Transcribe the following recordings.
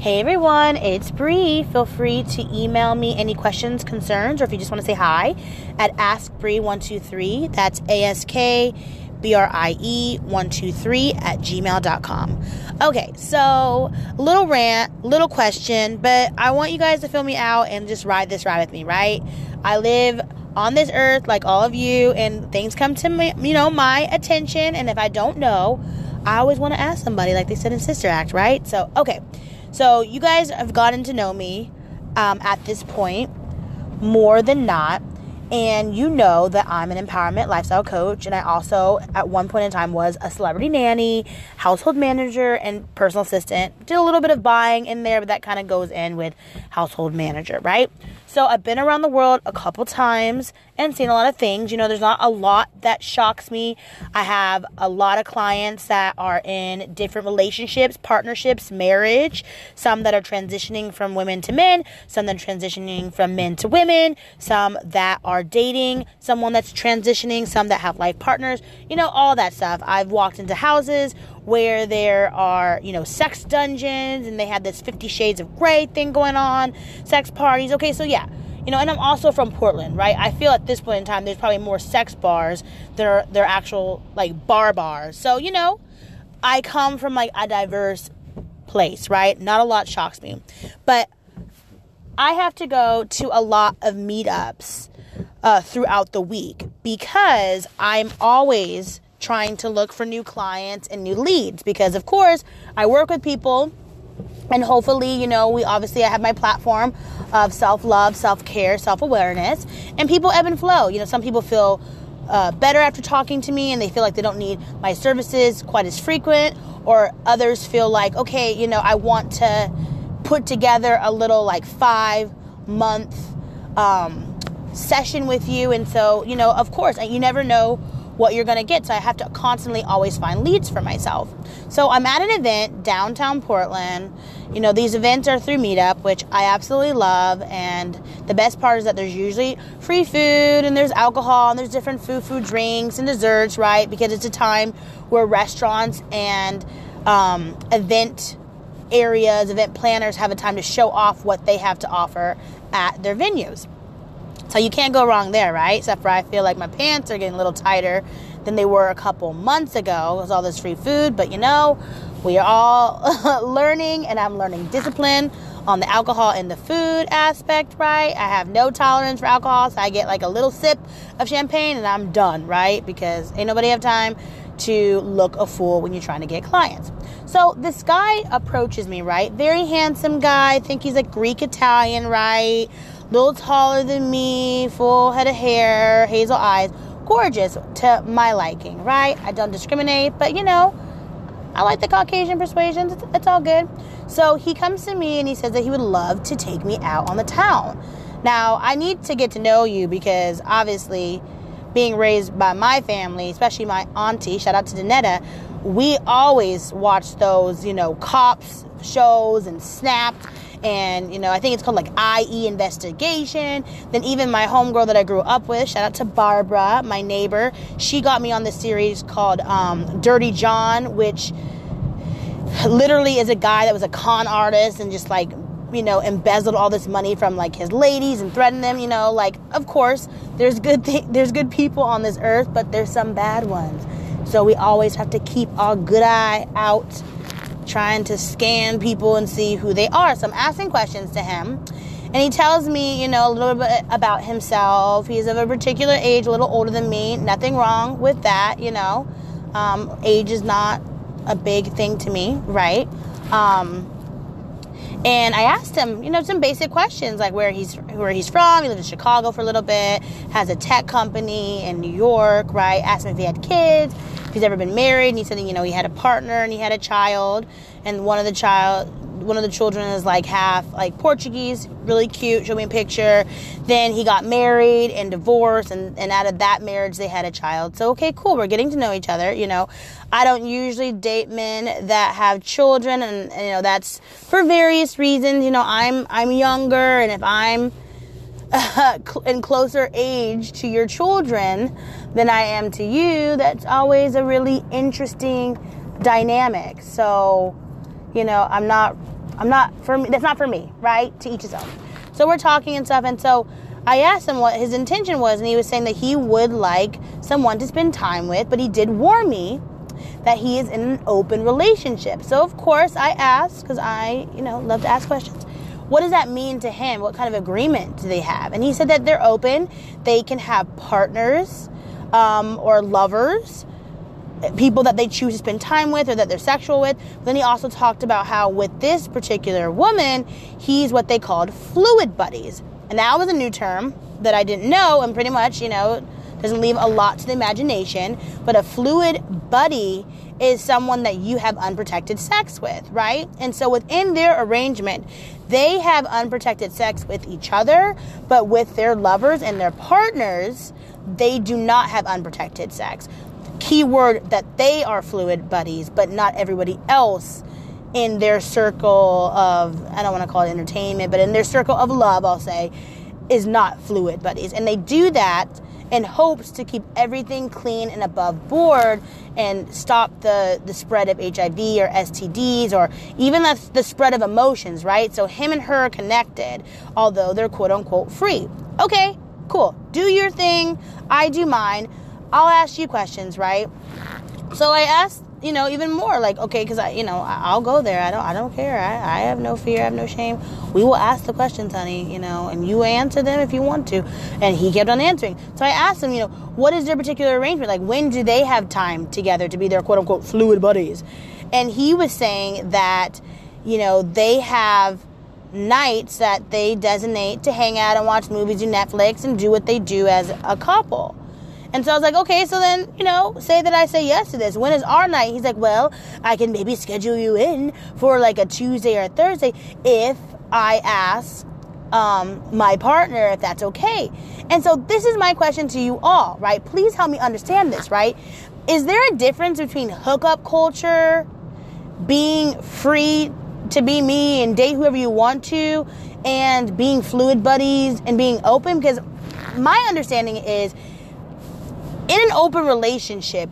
Hey everyone, it's Brie. Feel free to email me any questions, concerns, or if you just want to say hi at askbrie123. That's A S K B R I E 123 at gmail.com. Okay, so little rant, little question, but I want you guys to fill me out and just ride this ride with me, right? I live on this earth like all of you, and things come to me, you know, my attention, and if I don't know, I always want to ask somebody, like they said in Sister Act, right? So, okay. So you guys have gotten to know me um, at this point more than not. And you know that I'm an empowerment lifestyle coach. And I also, at one point in time, was a celebrity nanny, household manager, and personal assistant. Did a little bit of buying in there, but that kind of goes in with household manager, right? So I've been around the world a couple times and seen a lot of things. You know, there's not a lot that shocks me. I have a lot of clients that are in different relationships, partnerships, marriage, some that are transitioning from women to men, some that are transitioning from men to women, some that are dating someone that's transitioning, some that have life partners, you know, all that stuff. I've walked into houses where there are, you know, sex dungeons and they have this 50 shades of gray thing going on, sex parties. Okay, so yeah. You know, and I'm also from Portland, right? I feel at this point in time there's probably more sex bars than are their actual like bar bars. So, you know, I come from like a diverse place, right? Not a lot shocks me. But I have to go to a lot of meetups uh, throughout the week because I'm always trying to look for new clients and new leads because of course I work with people and hopefully you know we obviously I have my platform of self-love, self-care, self-awareness. And people ebb and flow. You know, some people feel uh, better after talking to me and they feel like they don't need my services quite as frequent. Or others feel like okay, you know, I want to put together a little like 5 month um, session with you. And so, you know, of course, you never know what you're going to get. So I have to constantly always find leads for myself. So I'm at an event downtown Portland. You know, these events are through Meetup, which I absolutely love. And the best part is that there's usually free food and there's alcohol and there's different food, food drinks and desserts, right? Because it's a time where restaurants and um, event areas, event planners have a time to show off what they have to offer at their venues. So you can't go wrong there, right? Except for I feel like my pants are getting a little tighter than they were a couple months ago with all this free food. But you know, we are all learning, and I'm learning discipline on the alcohol and the food aspect, right? I have no tolerance for alcohol, so I get like a little sip of champagne and I'm done, right? Because ain't nobody have time to look a fool when you're trying to get clients. So this guy approaches me, right? Very handsome guy. I think he's like Greek Italian, right? little taller than me, full head of hair, hazel eyes, gorgeous to my liking, right? I don't discriminate, but you know, I like the Caucasian persuasions. It's, it's, all good. So he comes to me and he says that he would love to take me out on the town. Now, I need to get to know you because obviously, being raised by my family, especially my auntie, shout out to Danetta, we always watch those, you know, cops shows and snapped and you know i think it's called like ie investigation. Then even my homegirl that i grew up with shout out to barbara my neighbor she got me on this series called um, dirty john which literally is a guy that was a con artist and just like you know embezzled all this money from like his ladies and threatened them you know like of course there's good th- there's good people on this earth but there's some bad ones so we always have to keep our good eye out trying to scan people and see who they are. So I'm asking questions to him. And he tells me, you know, a little bit about himself. He's of a particular age, a little older than me. Nothing wrong with that, you know. Um, age is not a big thing to me, right? Um, and I asked him, you know, some basic questions like where he's where he's from. He lived in Chicago for a little bit, has a tech company in New York, right? Asked him if he had kids, if he's ever been married, and he said, you know, he had a partner and he had a child, and one of the child one of the children is like half like Portuguese, really cute. Showed me a picture. Then he got married and divorced, and, and out of that marriage, they had a child. So, okay, cool. We're getting to know each other. You know, I don't usually date men that have children, and, and you know, that's for various reasons. You know, I'm I'm younger, and if I'm uh, in closer age to your children than I am to you, that's always a really interesting dynamic. So, you know, I'm not I'm not for me. That's not for me, right? To each his own. So we're talking and stuff, and so I asked him what his intention was, and he was saying that he would like someone to spend time with, but he did warn me that he is in an open relationship. So of course I asked because I, you know, love to ask questions. What does that mean to him? What kind of agreement do they have? And he said that they're open. They can have partners um, or lovers people that they choose to spend time with or that they're sexual with. But then he also talked about how with this particular woman, he's what they called fluid buddies. And that was a new term that I didn't know and pretty much, you know, doesn't leave a lot to the imagination. But a fluid buddy is someone that you have unprotected sex with, right? And so within their arrangement, they have unprotected sex with each other, but with their lovers and their partners, they do not have unprotected sex keyword that they are fluid buddies, but not everybody else in their circle of, I don't want to call it entertainment, but in their circle of love, I'll say, is not fluid buddies. And they do that in hopes to keep everything clean and above board and stop the, the spread of HIV or STDs or even the, the spread of emotions, right? So him and her are connected, although they're quote unquote free. Okay, cool. Do your thing. I do mine. I'll ask you questions, right? So I asked, you know, even more like, okay, because I, you know, I'll go there. I don't, I don't care. I, I have no fear. I have no shame. We will ask the questions, honey, you know, and you answer them if you want to. And he kept on answering. So I asked him, you know, what is their particular arrangement? Like, when do they have time together to be their quote unquote fluid buddies? And he was saying that, you know, they have nights that they designate to hang out and watch movies, do Netflix, and do what they do as a couple. And so I was like, okay, so then, you know, say that I say yes to this. When is our night? He's like, well, I can maybe schedule you in for like a Tuesday or a Thursday if I ask um, my partner if that's okay. And so this is my question to you all, right? Please help me understand this, right? Is there a difference between hookup culture, being free to be me and date whoever you want to, and being fluid buddies and being open? Because my understanding is in an open relationship,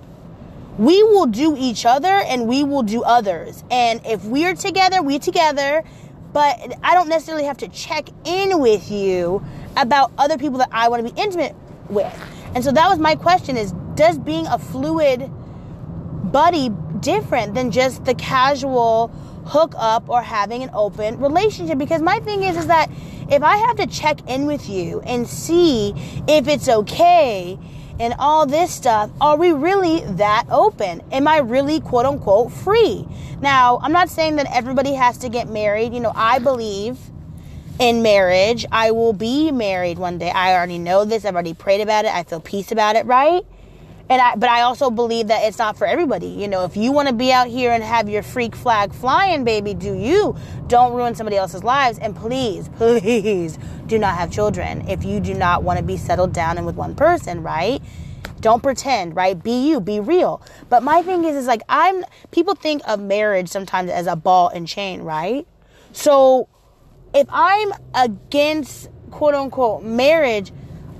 we will do each other and we will do others. And if we're together, we're together. But I don't necessarily have to check in with you about other people that I want to be intimate with. And so that was my question is does being a fluid buddy different than just the casual hook up or having an open relationship? Because my thing is is that if I have to check in with you and see if it's okay and all this stuff, are we really that open? Am I really quote unquote free? Now, I'm not saying that everybody has to get married. You know, I believe in marriage. I will be married one day. I already know this. I've already prayed about it. I feel peace about it, right? And I, but I also believe that it's not for everybody. You know, if you want to be out here and have your freak flag flying, baby, do you. Don't ruin somebody else's lives. And please, please do not have children if you do not want to be settled down and with one person, right? Don't pretend, right? Be you, be real. But my thing is, is like, I'm, people think of marriage sometimes as a ball and chain, right? So if I'm against quote unquote marriage,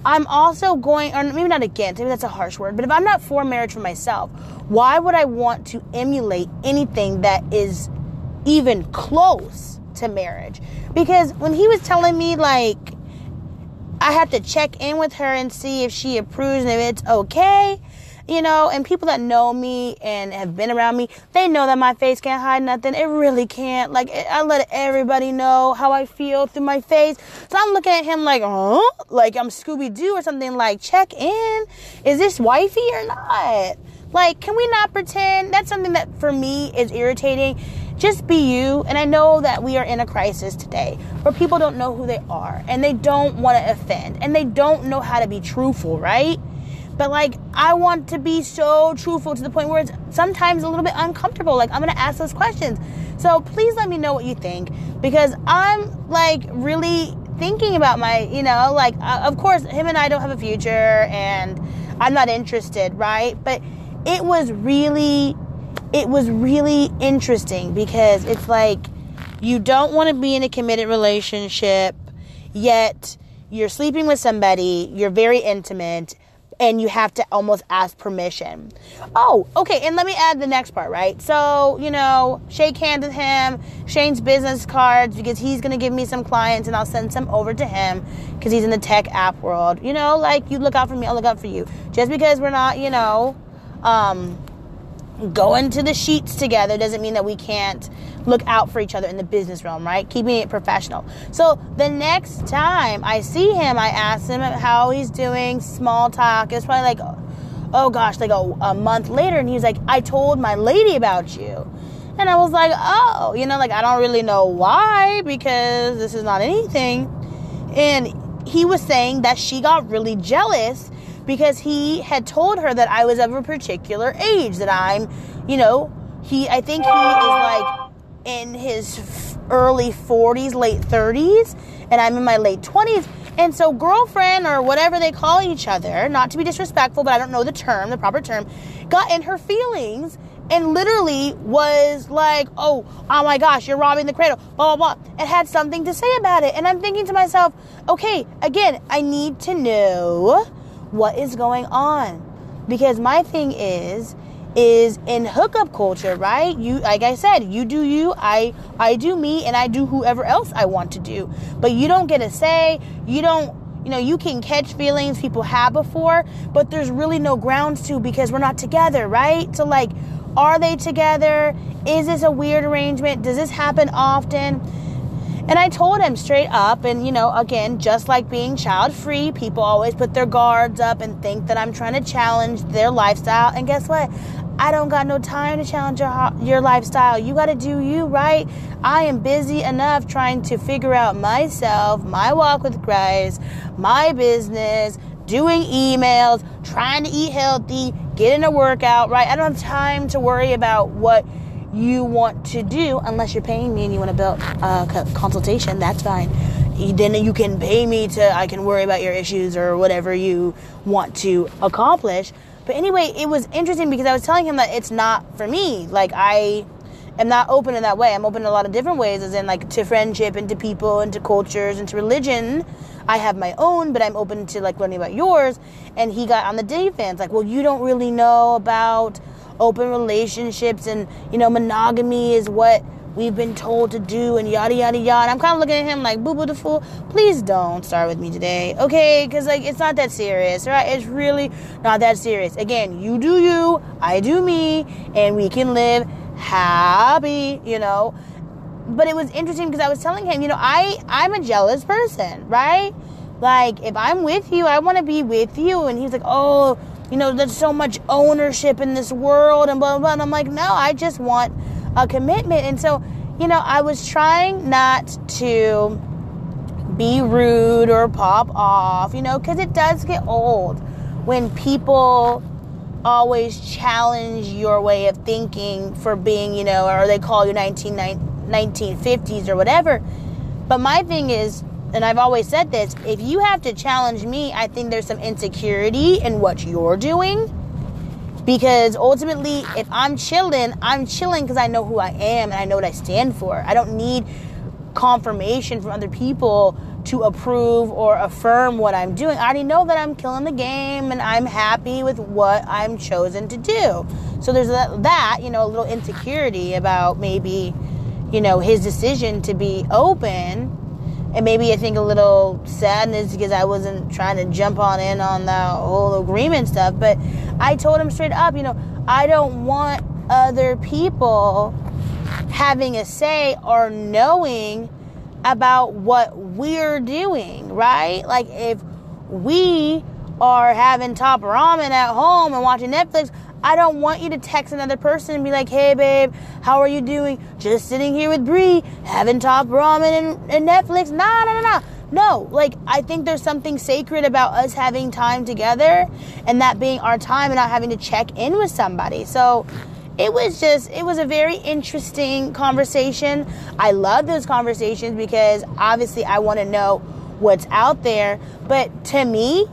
I'm also going, or maybe not against, maybe that's a harsh word, but if I'm not for marriage for myself, why would I want to emulate anything that is even close to marriage? Because when he was telling me, like, I have to check in with her and see if she approves and if it's okay, you know, and people that know me and have been around me, they know that my face can't hide nothing. It really can't. Like, I let everybody know how I feel through my face. So I'm looking at him like, huh? Like I'm Scooby Doo or something. Like, check in. Is this wifey or not? Like, can we not pretend? That's something that for me is irritating. Just be you. And I know that we are in a crisis today where people don't know who they are and they don't want to offend and they don't know how to be truthful, right? But like, I want to be so truthful to the point where it's sometimes a little bit uncomfortable. Like, I'm gonna ask those questions. So please let me know what you think because I'm like really thinking about my, you know, like, uh, of course, him and I don't have a future and I'm not interested, right? But it was really, it was really interesting because it's like you don't want to be in a committed relationship, yet you're sleeping with somebody, you're very intimate and you have to almost ask permission. Oh, okay, and let me add the next part, right? So, you know, shake hands with him, Shane's business cards because he's gonna give me some clients and I'll send some over to him because he's in the tech app world. You know, like you look out for me, I'll look out for you. Just because we're not, you know, um, going to the sheets together doesn't mean that we can't look out for each other in the business realm, right? Keeping it professional. So the next time I see him, I ask him how he's doing, small talk. It's probably like, oh gosh, like a, a month later, and he's like, I told my lady about you. And I was like, oh, you know, like I don't really know why because this is not anything. And he was saying that she got really jealous because he had told her that I was of a particular age, that I'm, you know, he, I think he is like in his early 40s, late 30s, and I'm in my late 20s. And so, girlfriend or whatever they call each other, not to be disrespectful, but I don't know the term, the proper term, got in her feelings and literally was like, oh, oh my gosh, you're robbing the cradle, blah, blah, blah, and had something to say about it. And I'm thinking to myself, okay, again, I need to know what is going on. Because my thing is, is in hookup culture, right? You like I said, you do you, I I do me and I do whoever else I want to do. But you don't get a say, you don't you know, you can catch feelings people have before, but there's really no grounds to because we're not together, right? So like are they together? Is this a weird arrangement? Does this happen often? And I told him straight up, and you know, again, just like being child free, people always put their guards up and think that I'm trying to challenge their lifestyle. And guess what? I don't got no time to challenge your, your lifestyle. You got to do you, right? I am busy enough trying to figure out myself, my walk with Christ, my business, doing emails, trying to eat healthy, getting a workout, right? I don't have time to worry about what you want to do unless you're paying me and you want to build a consultation that's fine. Then you can pay me to i can worry about your issues or whatever you want to accomplish. But anyway it was interesting because i was telling him that it's not for me. Like i am not open in that way. I'm open in a lot of different ways as in like to friendship and to people and to cultures and to religion. I have my own but i'm open to like learning about yours. And he got on the defense like well you don't really know about open relationships and you know monogamy is what we've been told to do and yada yada yada. I'm kind of looking at him like boo boo the fool. Please don't start with me today, okay? Because like it's not that serious, right? It's really not that serious. Again, you do you, I do me, and we can live happy, you know. But it was interesting because I was telling him, you know, I I'm a jealous person, right? Like if I'm with you, I want to be with you, and he's like, oh you know, there's so much ownership in this world and blah, blah, blah. And I'm like, no, I just want a commitment. And so, you know, I was trying not to be rude or pop off, you know, because it does get old when people always challenge your way of thinking for being, you know, or they call you 19, 1950s or whatever. But my thing is, and I've always said this if you have to challenge me, I think there's some insecurity in what you're doing. Because ultimately, if I'm chilling, I'm chilling because I know who I am and I know what I stand for. I don't need confirmation from other people to approve or affirm what I'm doing. I already know that I'm killing the game and I'm happy with what I'm chosen to do. So there's that, that you know, a little insecurity about maybe, you know, his decision to be open and maybe I think a little sadness because I wasn't trying to jump on in on the whole agreement stuff. But I told him straight up, you know, I don't want other people having a say or knowing about what we're doing, right? Like if we are having top ramen at home and watching Netflix, I don't want you to text another person and be like, hey, babe, how are you doing? Just sitting here with Brie, having top ramen and, and Netflix. Nah, nah, nah, nah. No, like, I think there's something sacred about us having time together and that being our time and not having to check in with somebody. So, it was just it was a very interesting conversation i love those conversations because obviously i want to know what's out there but to me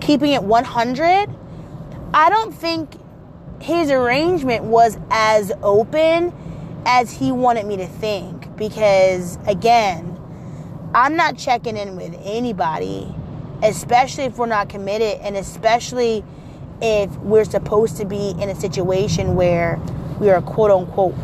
keeping it 100 i don't think his arrangement was as open as he wanted me to think because again i'm not checking in with anybody especially if we're not committed and especially if we're supposed to be in a situation where we are quote unquote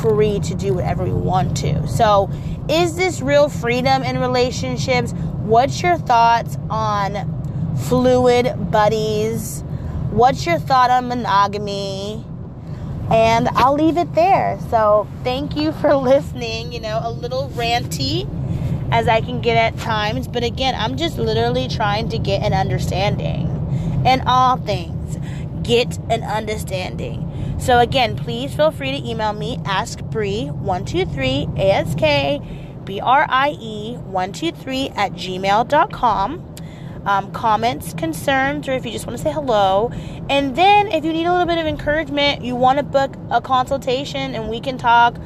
free to do whatever we want to. So, is this real freedom in relationships? What's your thoughts on fluid buddies? What's your thought on monogamy? And I'll leave it there. So, thank you for listening. You know, a little ranty as I can get at times, but again, I'm just literally trying to get an understanding in all things. Get an understanding. So again, please feel free to email me askbrie123 ask b-r-i-e 123 at gmail.com um, comments concerns or if you just want to say hello and then if you need a little bit of encouragement you want to book a consultation and we can talk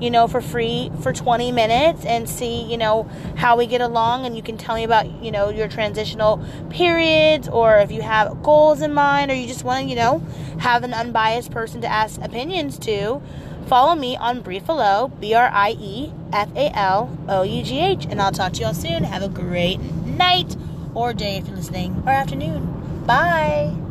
you know, for free for 20 minutes and see, you know, how we get along. And you can tell me about, you know, your transitional periods or if you have goals in mind or you just want to, you know, have an unbiased person to ask opinions to. Follow me on Briefalough, B R I E F A L O U G H. And I'll talk to y'all soon. Have a great night or day if you're listening, or afternoon. Bye.